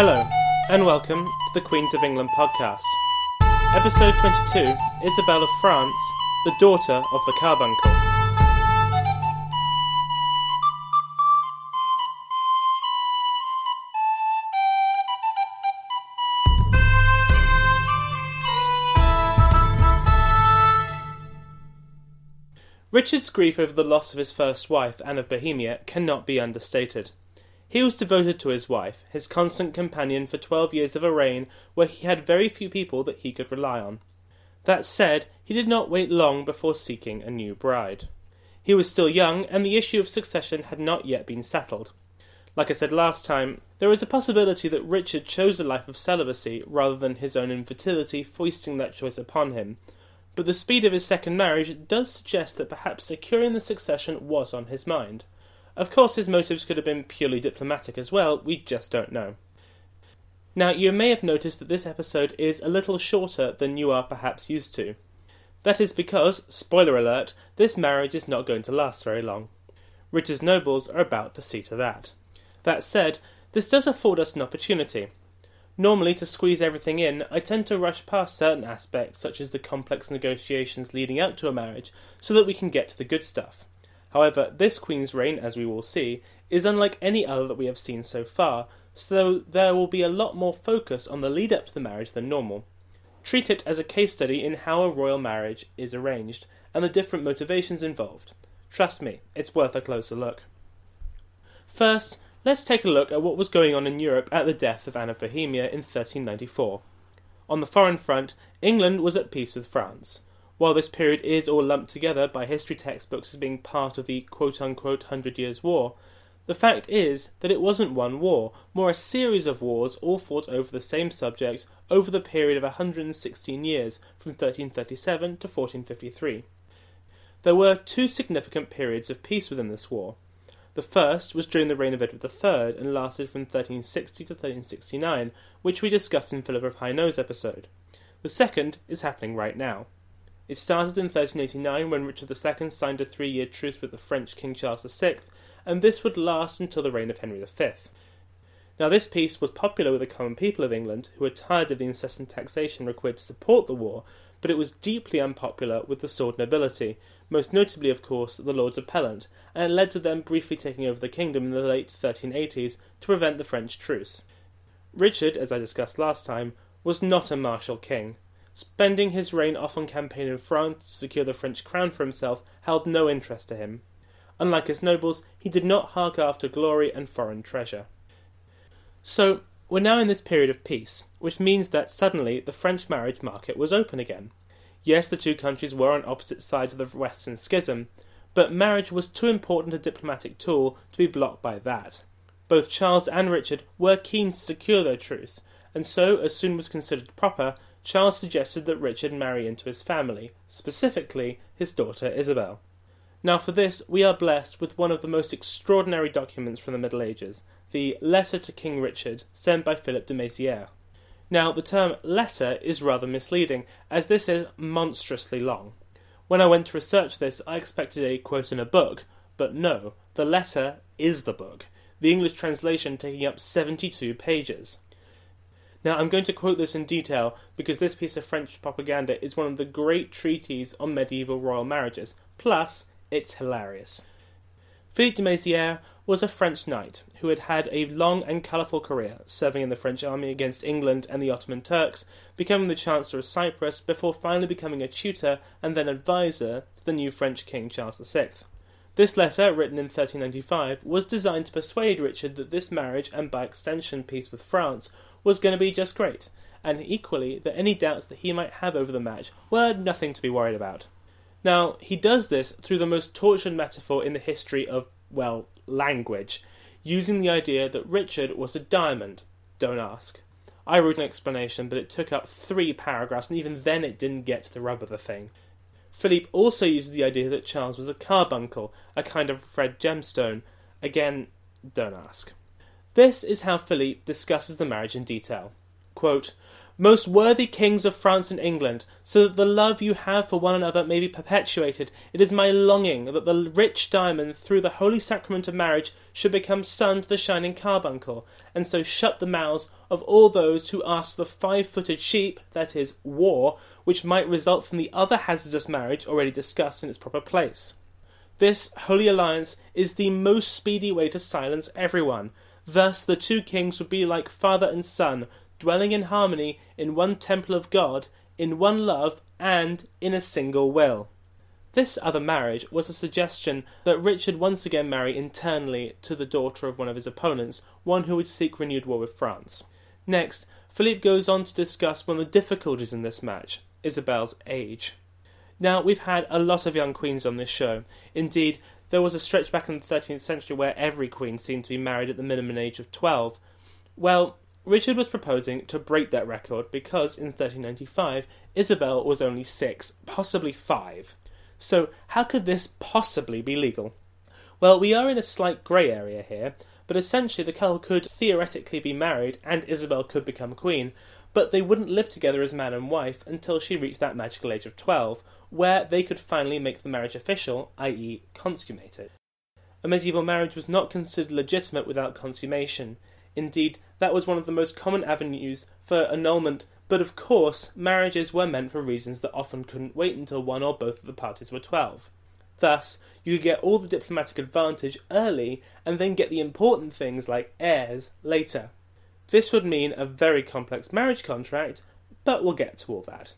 Hello, and welcome to the Queens of England podcast. Episode 22 Isabel of France, the daughter of the carbuncle. Richard's grief over the loss of his first wife, Anne of Bohemia, cannot be understated. He was devoted to his wife, his constant companion for twelve years of a reign where he had very few people that he could rely on. That said, he did not wait long before seeking a new bride. He was still young, and the issue of succession had not yet been settled. Like I said last time, there is a possibility that Richard chose a life of celibacy rather than his own infertility foisting that choice upon him, but the speed of his second marriage does suggest that perhaps securing the succession was on his mind. Of course, his motives could have been purely diplomatic as well, we just don't know. Now, you may have noticed that this episode is a little shorter than you are perhaps used to. That is because, spoiler alert, this marriage is not going to last very long. Richard's nobles are about to see to that. That said, this does afford us an opportunity. Normally, to squeeze everything in, I tend to rush past certain aspects, such as the complex negotiations leading up to a marriage, so that we can get to the good stuff. However, this Queen's reign, as we will see, is unlike any other that we have seen so far, so there will be a lot more focus on the lead up to the marriage than normal. Treat it as a case study in how a royal marriage is arranged and the different motivations involved. Trust me, it's worth a closer look. First, let's take a look at what was going on in Europe at the death of Anne of Bohemia in 1394. On the foreign front, England was at peace with France. While this period is all lumped together by history textbooks as being part of the quote unquote Hundred Years' War, the fact is that it wasn't one war, more a series of wars all fought over the same subject over the period of 116 years, from 1337 to 1453. There were two significant periods of peace within this war. The first was during the reign of Edward III and lasted from 1360 to 1369, which we discussed in Philippa of Hainault's episode. The second is happening right now. It started in 1389 when Richard II signed a three year truce with the French King Charles VI, and this would last until the reign of Henry V. Now, this peace was popular with the common people of England, who were tired of the incessant taxation required to support the war, but it was deeply unpopular with the sword nobility, most notably, of course, the Lords Appellant, and it led to them briefly taking over the kingdom in the late 1380s to prevent the French truce. Richard, as I discussed last time, was not a martial king. Spending his reign off on campaign in France to secure the French crown for himself held no interest to him. Unlike his nobles, he did not hark after glory and foreign treasure. So, we're now in this period of peace, which means that suddenly the French marriage market was open again. Yes, the two countries were on opposite sides of the Western Schism, but marriage was too important a diplomatic tool to be blocked by that. Both Charles and Richard were keen to secure their truce, and so, as soon was considered proper, Charles suggested that Richard marry into his family, specifically his daughter Isabel. Now, for this, we are blessed with one of the most extraordinary documents from the Middle Ages, the Letter to King Richard, sent by Philippe de Mézières. Now, the term letter is rather misleading, as this is monstrously long. When I went to research this, I expected a quote in a book, but no, the letter is the book, the English translation taking up 72 pages. Now, I'm going to quote this in detail because this piece of French propaganda is one of the great treatises on medieval royal marriages, plus, it's hilarious. Philippe de Mézières was a French knight who had had a long and colourful career, serving in the French army against England and the Ottoman Turks, becoming the Chancellor of Cyprus before finally becoming a tutor and then advisor to the new French King Charles VI. This letter, written in 1395, was designed to persuade Richard that this marriage, and by extension peace with France, was going to be just great, and equally that any doubts that he might have over the match were nothing to be worried about. Now, he does this through the most tortured metaphor in the history of, well, language, using the idea that Richard was a diamond. Don't ask. I wrote an explanation, but it took up three paragraphs, and even then it didn't get to the rub of the thing. Philippe also uses the idea that Charles was a carbuncle, a kind of red gemstone. Again, don't ask. This is how Philippe discusses the marriage in detail. Quote, most worthy kings of France and England, so that the love you have for one another may be perpetuated, it is my longing that the rich diamond, through the holy sacrament of marriage, should become son to the shining carbuncle, and so shut the mouths of all those who ask for the five footed sheep, that is, war, which might result from the other hazardous marriage already discussed in its proper place. This holy alliance is the most speedy way to silence everyone. Thus the two kings would be like father and son, dwelling in harmony in one temple of God, in one love, and in a single will. This other marriage was a suggestion that Richard once again marry internally to the daughter of one of his opponents, one who would seek renewed war with France. Next, Philippe goes on to discuss one of the difficulties in this match Isabel's age. Now, we've had a lot of young queens on this show. Indeed, there was a stretch back in the 13th century where every queen seemed to be married at the minimum age of 12. Well, Richard was proposing to break that record because in 1395 Isabel was only six, possibly five. So, how could this possibly be legal? Well, we are in a slight grey area here, but essentially the couple could theoretically be married and Isabel could become queen, but they wouldn't live together as man and wife until she reached that magical age of 12, where they could finally make the marriage official, i.e., consummated. A medieval marriage was not considered legitimate without consummation. Indeed, that was one of the most common avenues for annulment, but of course, marriages were meant for reasons that often couldn't wait until one or both of the parties were 12. Thus, you could get all the diplomatic advantage early and then get the important things like heirs later. This would mean a very complex marriage contract, but we'll get to all that.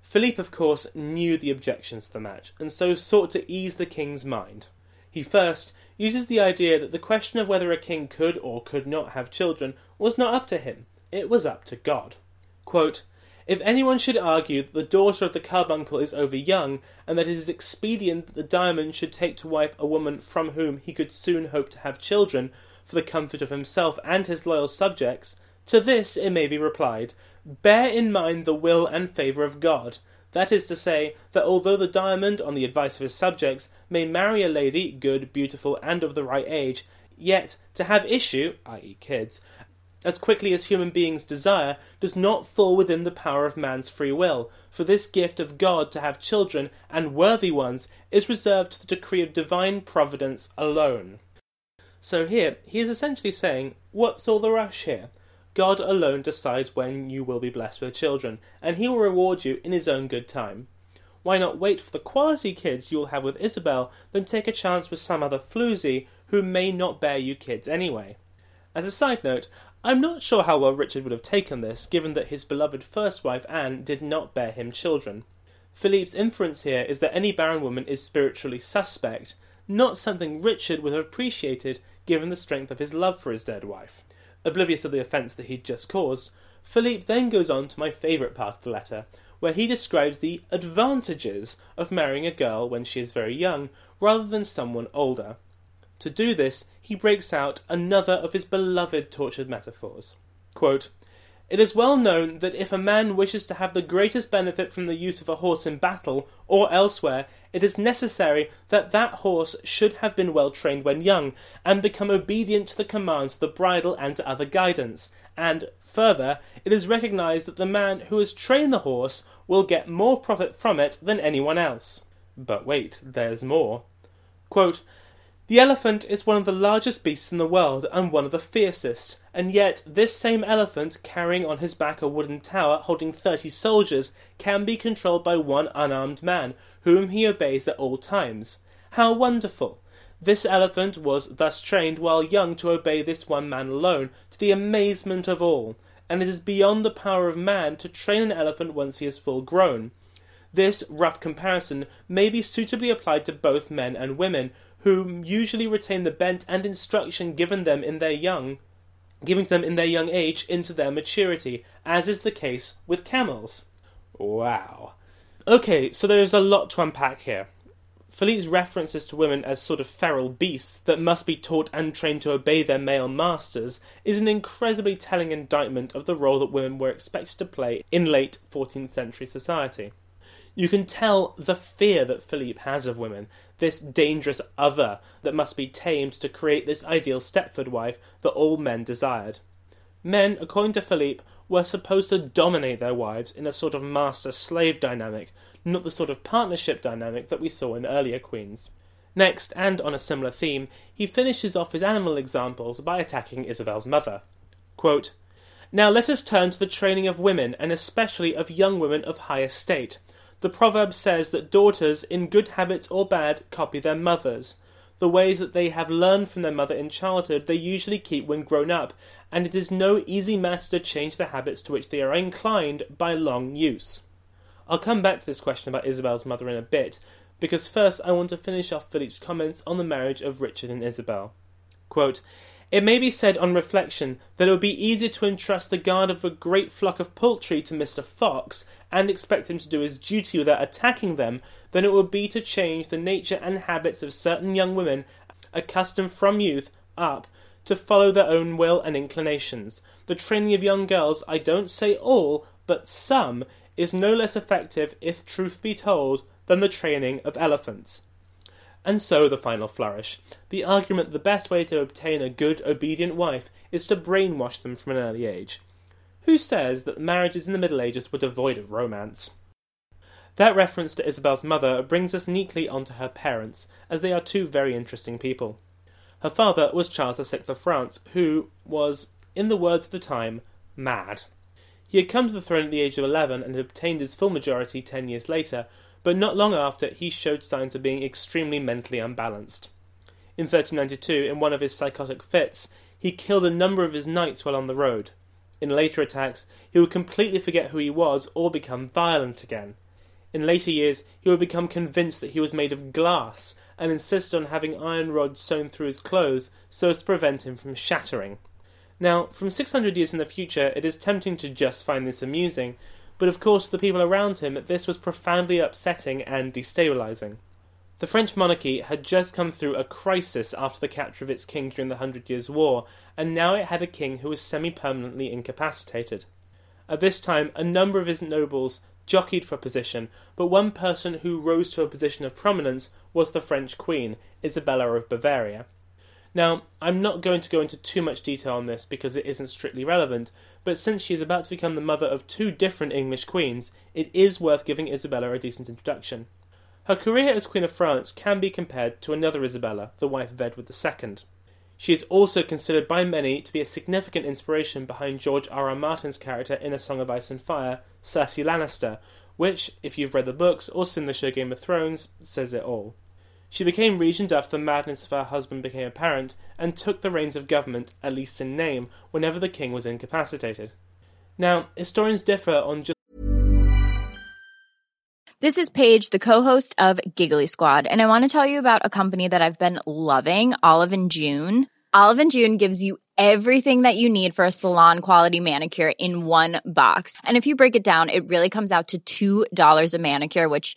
Philippe, of course, knew the objections to the match, and so sought to ease the king's mind. He first uses the idea that the question of whether a king could or could not have children was not up to him, it was up to God. Quote, if anyone should argue that the daughter of the carbuncle is over young, and that it is expedient that the diamond should take to wife a woman from whom he could soon hope to have children, for the comfort of himself and his loyal subjects, to this it may be replied, Bear in mind the will and favour of God, that is to say, that although the diamond, on the advice of his subjects, may marry a lady, good, beautiful, and of the right age, yet to have issue, i.e., kids, as quickly as human beings desire, does not fall within the power of man's free will, for this gift of God to have children, and worthy ones, is reserved to the decree of divine providence alone. So here, he is essentially saying, what's all the rush here? God alone decides when you will be blessed with children, and He will reward you in His own good time. Why not wait for the quality kids you will have with Isabel than take a chance with some other floozy who may not bear you kids anyway? As a side note, I'm not sure how well Richard would have taken this, given that his beloved first wife Anne did not bear him children. Philippe's inference here is that any barren woman is spiritually suspect, not something Richard would have appreciated given the strength of his love for his dead wife. Oblivious of the offence that he'd just caused, Philippe then goes on to my favourite part of the letter, where he describes the advantages of marrying a girl when she is very young rather than someone older. To do this, he breaks out another of his beloved tortured metaphors. Quote, it is well known that if a man wishes to have the greatest benefit from the use of a horse in battle or elsewhere, it is necessary that that horse should have been well trained when young, and become obedient to the commands of the bridle and to other guidance. And, further, it is recognized that the man who has trained the horse will get more profit from it than anyone else. But wait, there's more. Quote, the elephant is one of the largest beasts in the world and one of the fiercest, and yet this same elephant, carrying on his back a wooden tower holding thirty soldiers, can be controlled by one unarmed man, whom he obeys at all times. How wonderful! This elephant was thus trained while young to obey this one man alone, to the amazement of all, and it is beyond the power of man to train an elephant once he is full grown. This rough comparison may be suitably applied to both men and women, who usually retain the bent and instruction given them in their young, giving them in their young age into their maturity, as is the case with camels. Wow. Okay, so there is a lot to unpack here. Philippe's references to women as sort of feral beasts that must be taught and trained to obey their male masters is an incredibly telling indictment of the role that women were expected to play in late 14th century society. You can tell the fear that Philippe has of women, this dangerous other that must be tamed to create this ideal Stepford wife that all men desired. Men, according to Philippe, were supposed to dominate their wives in a sort of master slave dynamic, not the sort of partnership dynamic that we saw in earlier queens. Next, and on a similar theme, he finishes off his animal examples by attacking Isabel's mother. Quote, now let us turn to the training of women, and especially of young women of high estate, the proverb says that daughters, in good habits or bad, copy their mothers. The ways that they have learned from their mother in childhood they usually keep when grown up, and it is no easy matter to change the habits to which they are inclined by long use. I'll come back to this question about Isabel's mother in a bit, because first I want to finish off Philippe's comments on the marriage of Richard and Isabel. Quote, it may be said on reflection that it would be easier to entrust the guard of a great flock of poultry to Mr. Fox and expect him to do his duty without attacking them than it would be to change the nature and habits of certain young women accustomed from youth up to follow their own will and inclinations. The training of young girls, I don't say all, but some, is no less effective, if truth be told, than the training of elephants. And so the final flourish. The argument the best way to obtain a good, obedient wife is to brainwash them from an early age. Who says that marriages in the Middle Ages were devoid of romance? That reference to Isabel's mother brings us neatly onto her parents, as they are two very interesting people. Her father was Charles VI of France, who was, in the words of the time, mad. He had come to the throne at the age of eleven and had obtained his full majority ten years later, but not long after he showed signs of being extremely mentally unbalanced. In 1392, in one of his psychotic fits, he killed a number of his knights while on the road. In later attacks, he would completely forget who he was or become violent again. In later years, he would become convinced that he was made of glass and insist on having iron rods sewn through his clothes so as to prevent him from shattering. Now, from 600 years in the future, it is tempting to just find this amusing, but of course the people around him, this was profoundly upsetting and destabilizing. The French monarchy had just come through a crisis after the capture of its king during the Hundred Years' War, and now it had a king who was semi permanently incapacitated. At this time, a number of his nobles jockeyed for position, but one person who rose to a position of prominence was the French queen, Isabella of Bavaria. Now, I'm not going to go into too much detail on this because it isn't strictly relevant, but since she is about to become the mother of two different English queens, it is worth giving Isabella a decent introduction. Her career as Queen of France can be compared to another Isabella, the wife of Edward II. She is also considered by many to be a significant inspiration behind George R. R. Martin's character in A Song of Ice and Fire, Cersei Lannister, which, if you've read the books or seen the show Game of Thrones, says it all. She became regent after the madness of her husband became apparent, and took the reins of government, at least in name, whenever the king was incapacitated. Now, historians differ on just This is Paige, the co-host of Giggly Squad, and I want to tell you about a company that I've been loving, Olive and June. Olive and June gives you everything that you need for a salon quality manicure in one box. And if you break it down, it really comes out to $2 a manicure, which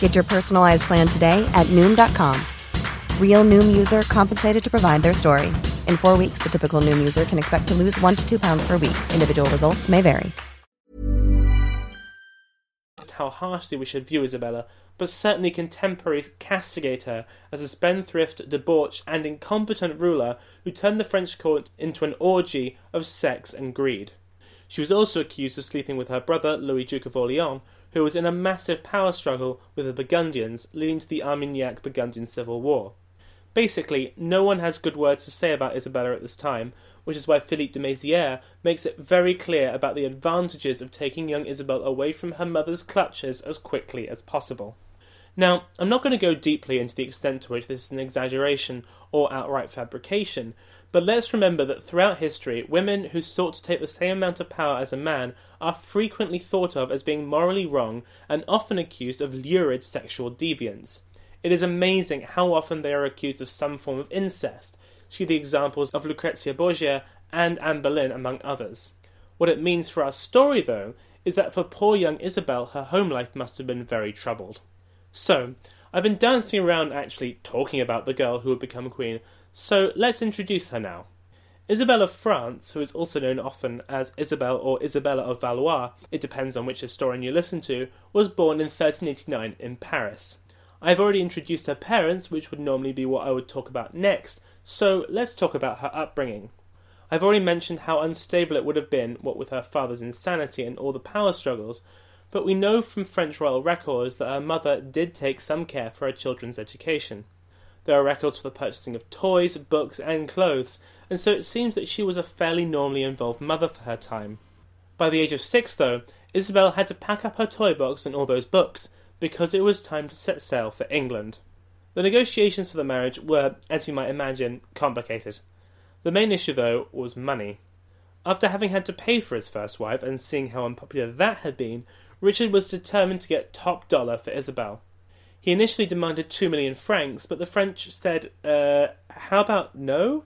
Get your personalized plan today at Noom.com. Real Noom user compensated to provide their story. In four weeks, the typical Noom user can expect to lose one to two pounds per week. Individual results may vary. How harshly we should view Isabella, but certainly contemporaries castigate her as a spendthrift, debauched, and incompetent ruler who turned the French court into an orgy of sex and greed. She was also accused of sleeping with her brother, Louis Duke of Orleans, who was in a massive power struggle with the Burgundians, leading to the Armagnac Burgundian Civil War. Basically, no one has good words to say about Isabella at this time, which is why Philippe de Mézières makes it very clear about the advantages of taking young Isabel away from her mother's clutches as quickly as possible. Now, I'm not going to go deeply into the extent to which this is an exaggeration or outright fabrication, but let's remember that throughout history, women who sought to take the same amount of power as a man are frequently thought of as being morally wrong and often accused of lurid sexual deviance. It is amazing how often they are accused of some form of incest. See the examples of Lucrezia Borgia and Anne Boleyn, among others. What it means for our story, though, is that for poor young Isabel, her home life must have been very troubled. So, I've been dancing around actually talking about the girl who would become queen, so let's introduce her now. Isabel of France, who is also known often as Isabel or Isabella of Valois, it depends on which historian you listen to, was born in 1389 in Paris. I've already introduced her parents, which would normally be what I would talk about next, so let's talk about her upbringing. I've already mentioned how unstable it would have been, what with her father's insanity and all the power struggles, but we know from French royal records that her mother did take some care for her children's education. There are records for the purchasing of toys, books, and clothes, and so it seems that she was a fairly normally involved mother for her time. By the age of six, though, Isabel had to pack up her toy box and all those books, because it was time to set sail for England. The negotiations for the marriage were, as you might imagine, complicated. The main issue, though, was money. After having had to pay for his first wife and seeing how unpopular that had been, Richard was determined to get top dollar for Isabel. He initially demanded two million francs, but the French said, uh, how about no?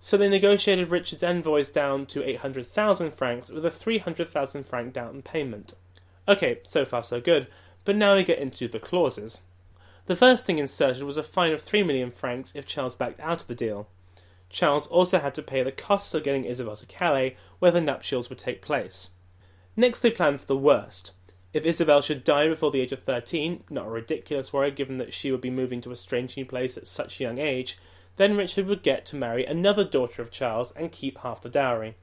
So they negotiated Richard's envoys down to 800,000 francs with a 300,000 franc down payment. Okay, so far so good, but now we get into the clauses. The first thing inserted was a fine of 3 million francs if Charles backed out of the deal. Charles also had to pay the cost of getting Isabel to Calais, where the nuptials would take place. Next, they planned for the worst. If Isabel should die before the age of 13, not a ridiculous worry given that she would be moving to a strange new place at such a young age, then Richard would get to marry another daughter of Charles and keep half the dowry.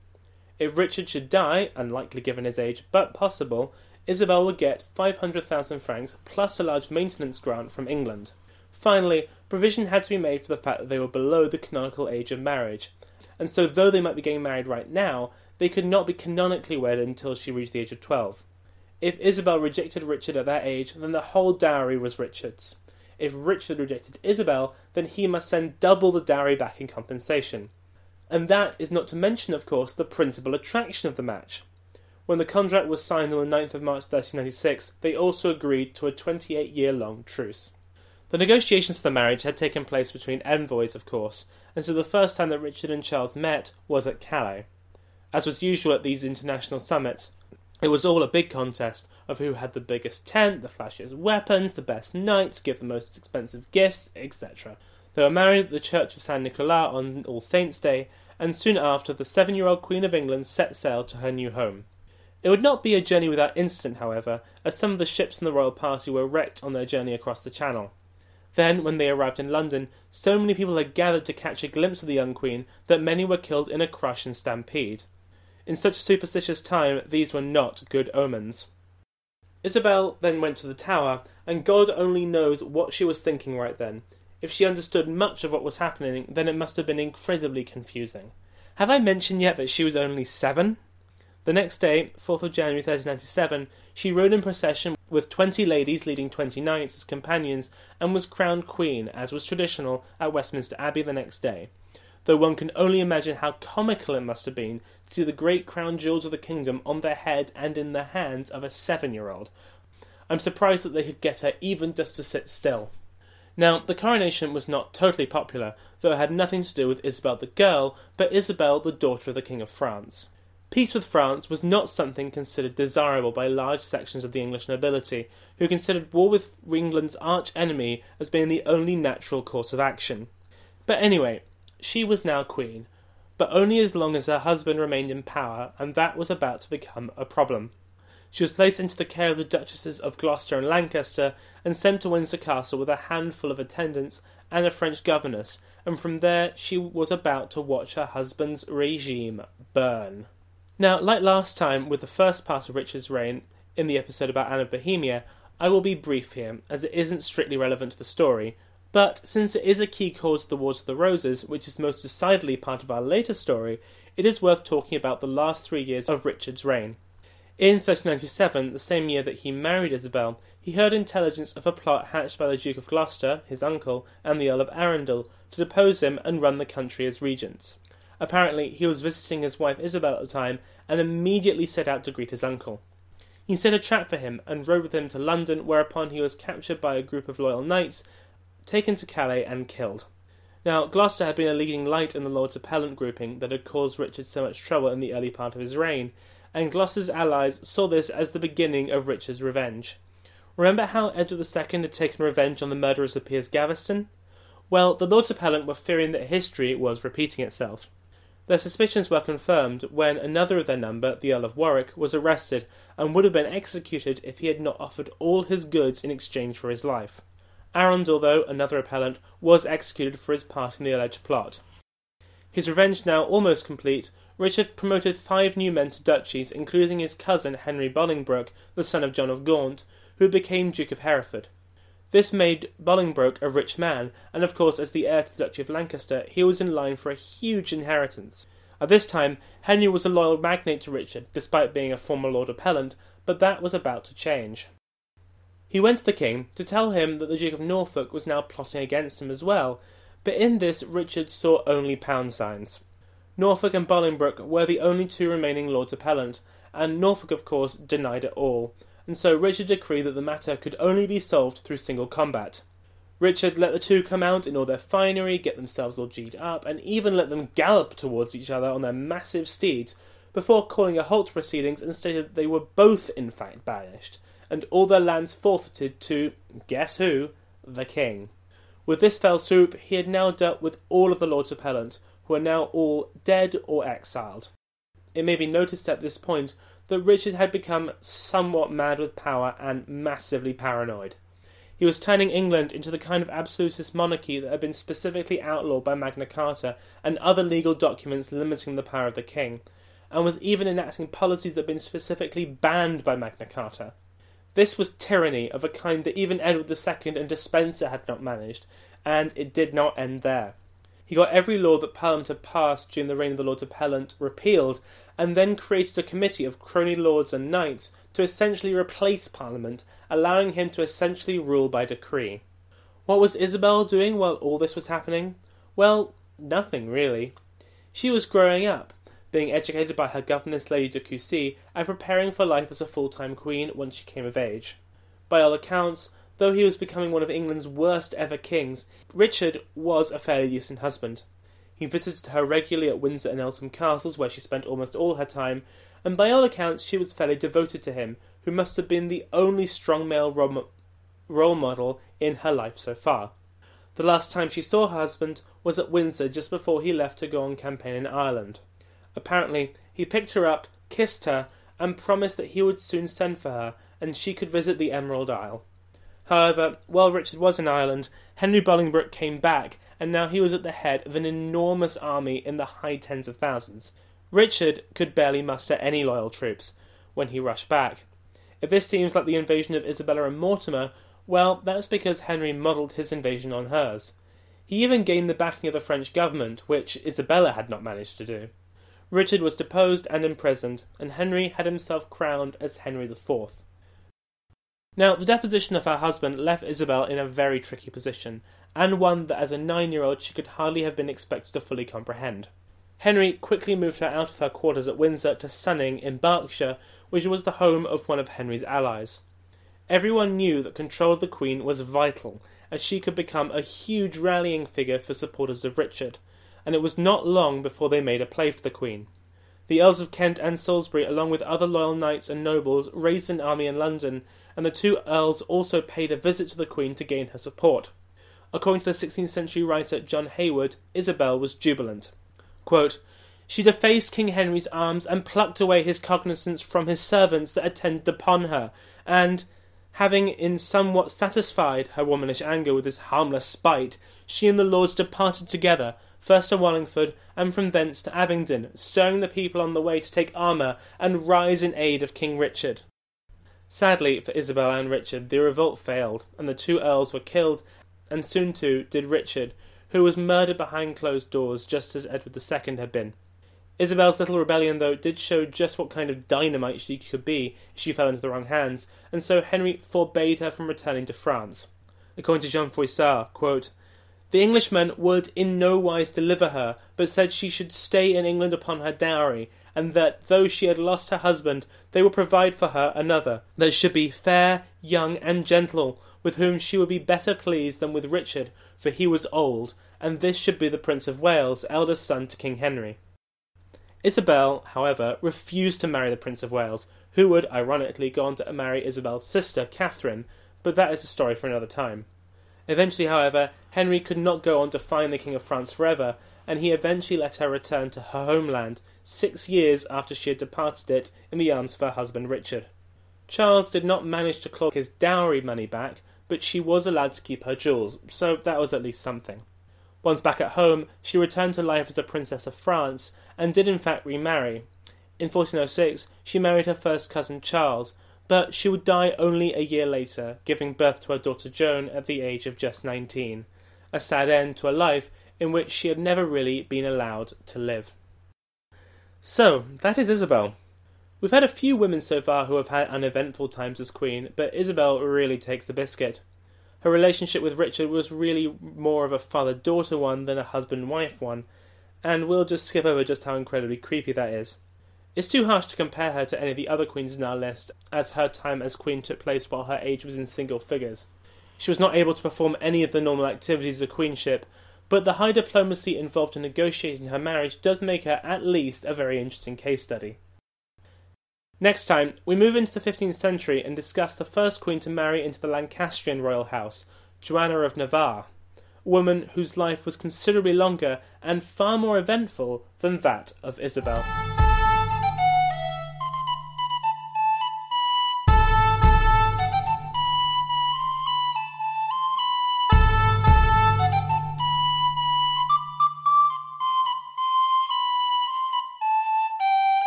If Richard should die, unlikely given his age, but possible, Isabel would get 500,000 francs plus a large maintenance grant from England. Finally, provision had to be made for the fact that they were below the canonical age of marriage, and so though they might be getting married right now, they could not be canonically wedded until she reached the age of 12. If Isabel rejected Richard at that age, then the whole dowry was Richard's. If Richard rejected Isabel, then he must send double the dowry back in compensation. And that is not to mention, of course, the principal attraction of the match. When the contract was signed on the 9th of March 1396, they also agreed to a 28 year long truce. The negotiations for the marriage had taken place between envoys, of course, and so the first time that Richard and Charles met was at Calais. As was usual at these international summits, it was all a big contest of who had the biggest tent, the flashiest weapons, the best knights, give the most expensive gifts, etc. They were married at the Church of Saint Nicolas on All Saints' Day, and soon after the seven year old Queen of England set sail to her new home. It would not be a journey without incident, however, as some of the ships in the royal party were wrecked on their journey across the Channel. Then, when they arrived in London, so many people had gathered to catch a glimpse of the young queen that many were killed in a crush and stampede. In such a superstitious time, these were not good omens. Isabel then went to the tower, and God only knows what she was thinking right then. If she understood much of what was happening, then it must have been incredibly confusing. Have I mentioned yet that she was only seven? The next day, 4th of January 1397, she rode in procession with twenty ladies leading twenty knights as companions, and was crowned queen, as was traditional, at Westminster Abbey the next day. Though one can only imagine how comical it must have been to see the great crown jewels of the kingdom on the head and in the hands of a seven year old. I'm surprised that they could get her even just to sit still. Now, the coronation was not totally popular, though it had nothing to do with Isabel the girl, but Isabel the daughter of the King of France. Peace with France was not something considered desirable by large sections of the English nobility, who considered war with England's arch enemy as being the only natural course of action. But anyway, she was now queen, but only as long as her husband remained in power, and that was about to become a problem. She was placed into the care of the Duchesses of Gloucester and Lancaster, and sent to Windsor Castle with a handful of attendants and a French governess, and from there she was about to watch her husband's regime burn. Now, like last time with the first part of Richard's reign in the episode about Anne of Bohemia, I will be brief here, as it isn't strictly relevant to the story, but since it is a key cause to the Wars of the Roses, which is most decidedly part of our later story, it is worth talking about the last three years of Richard's reign. In 1397, the same year that he married Isabel, he heard intelligence of a plot hatched by the Duke of Gloucester, his uncle, and the Earl of Arundel to depose him and run the country as regents. Apparently, he was visiting his wife Isabel at the time and immediately set out to greet his uncle. He set a trap for him and rode with him to London, whereupon he was captured by a group of loyal knights, taken to Calais, and killed. Now, Gloucester had been a leading light in the Lords Appellant grouping that had caused Richard so much trouble in the early part of his reign, and Gloucester's allies saw this as the beginning of Richard's revenge. Remember how Edward II had taken revenge on the murderers of Piers Gaveston? Well, the Lords Appellant were fearing that history was repeating itself. Their suspicions were confirmed when another of their number, the Earl of Warwick, was arrested and would have been executed if he had not offered all his goods in exchange for his life. Arundel, though, another appellant, was executed for his part in the alleged plot. His revenge now almost complete, Richard promoted five new men to duchies, including his cousin Henry Bolingbroke, the son of John of Gaunt, who became Duke of Hereford. This made Bolingbroke a rich man, and of course, as the heir to the Duchy of Lancaster, he was in line for a huge inheritance. At this time, Henry was a loyal magnate to Richard, despite being a former Lord Appellant, but that was about to change. He went to the king to tell him that the Duke of Norfolk was now plotting against him as well, but in this Richard saw only pound signs. Norfolk and Bolingbroke were the only two remaining Lords Appellant, and Norfolk, of course, denied it all, and so Richard decreed that the matter could only be solved through single combat. Richard let the two come out in all their finery, get themselves all G'd up, and even let them gallop towards each other on their massive steeds, before calling a halt to proceedings and stated that they were both in fact banished, and all their lands forfeited to, guess who, the king. With this fell swoop, he had now dealt with all of the Lords Appellant, who are now all dead or exiled. It may be noticed at this point that Richard had become somewhat mad with power and massively paranoid. He was turning England into the kind of absolutist monarchy that had been specifically outlawed by Magna Carta and other legal documents limiting the power of the king, and was even enacting policies that had been specifically banned by Magna Carta. This was tyranny of a kind that even Edward II and Despenser had not managed, and it did not end there. He got every law that Parliament had passed during the reign of the Lords Appellant repealed and then created a committee of crony lords and knights to essentially replace Parliament, allowing him to essentially rule by decree. What was Isabel doing while all this was happening? Well, nothing really. She was growing up, being educated by her governess Lady de Coucy, and preparing for life as a full time queen once she came of age. By all accounts, though he was becoming one of England's worst ever kings, Richard was a fairly decent husband. He visited her regularly at Windsor and Eltham castles, where she spent almost all her time, and by all accounts she was fairly devoted to him, who must have been the only strong male role model in her life so far. The last time she saw her husband was at Windsor just before he left to go on campaign in Ireland. Apparently, he picked her up, kissed her, and promised that he would soon send for her, and she could visit the Emerald Isle. However, while Richard was in Ireland, Henry Bolingbroke came back and now he was at the head of an enormous army in the high tens of thousands. Richard could barely muster any loyal troops when he rushed back. If this seems like the invasion of Isabella and Mortimer, well, that's because Henry modelled his invasion on hers. He even gained the backing of the French government, which Isabella had not managed to do. Richard was deposed and imprisoned, and Henry had himself crowned as Henry IV. Now, the deposition of her husband left Isabel in a very tricky position, and one that as a nine year old she could hardly have been expected to fully comprehend. Henry quickly moved her out of her quarters at Windsor to Sonning in Berkshire, which was the home of one of Henry's allies. Everyone knew that control of the Queen was vital, as she could become a huge rallying figure for supporters of Richard, and it was not long before they made a play for the Queen. The Earls of Kent and Salisbury, along with other loyal knights and nobles, raised an army in London, and the two earls also paid a visit to the Queen to gain her support. According to the 16th century writer John Hayward, Isabel was jubilant. Quote, she defaced King Henry's arms and plucked away his cognizance from his servants that attended upon her, and, having in somewhat satisfied her womanish anger with this harmless spite, she and the lords departed together, first to Wallingford, and from thence to Abingdon, stirring the people on the way to take armour and rise in aid of King Richard. Sadly for Isabel and Richard, the revolt failed, and the two earls were killed, and soon too did Richard, who was murdered behind closed doors just as Edward II had been. Isabel's little rebellion, though, did show just what kind of dynamite she could be if she fell into the wrong hands, and so Henry forbade her from returning to France. According to Jean Froissart, quote, the Englishmen would in no wise deliver her, but said she should stay in England upon her dowry, and that though she had lost her husband, they would provide for her another, that should be fair, young, and gentle, with whom she would be better pleased than with Richard, for he was old, and this should be the Prince of Wales, eldest son to King Henry. Isabel, however, refused to marry the Prince of Wales, who would ironically go on to marry Isabel's sister, Catherine, but that is a story for another time. Eventually, however, Henry could not go on to find the King of France forever, and he eventually let her return to her homeland, six years after she had departed it in the arms of her husband Richard. Charles did not manage to claw his dowry money back, but she was allowed to keep her jewels, so that was at least something. Once back at home, she returned to life as a princess of France, and did in fact remarry. In 1406, she married her first cousin Charles, but she would die only a year later, giving birth to her daughter Joan at the age of just 19. A sad end to a life in which she had never really been allowed to live. So, that is Isabel. We've had a few women so far who have had uneventful times as queen, but Isabel really takes the biscuit. Her relationship with Richard was really more of a father daughter one than a husband wife one, and we'll just skip over just how incredibly creepy that is. It's too harsh to compare her to any of the other queens in our list, as her time as queen took place while her age was in single figures. She was not able to perform any of the normal activities of queenship, but the high diplomacy involved in negotiating her marriage does make her at least a very interesting case study. Next time, we move into the 15th century and discuss the first queen to marry into the Lancastrian royal house, Joanna of Navarre, a woman whose life was considerably longer and far more eventful than that of Isabel.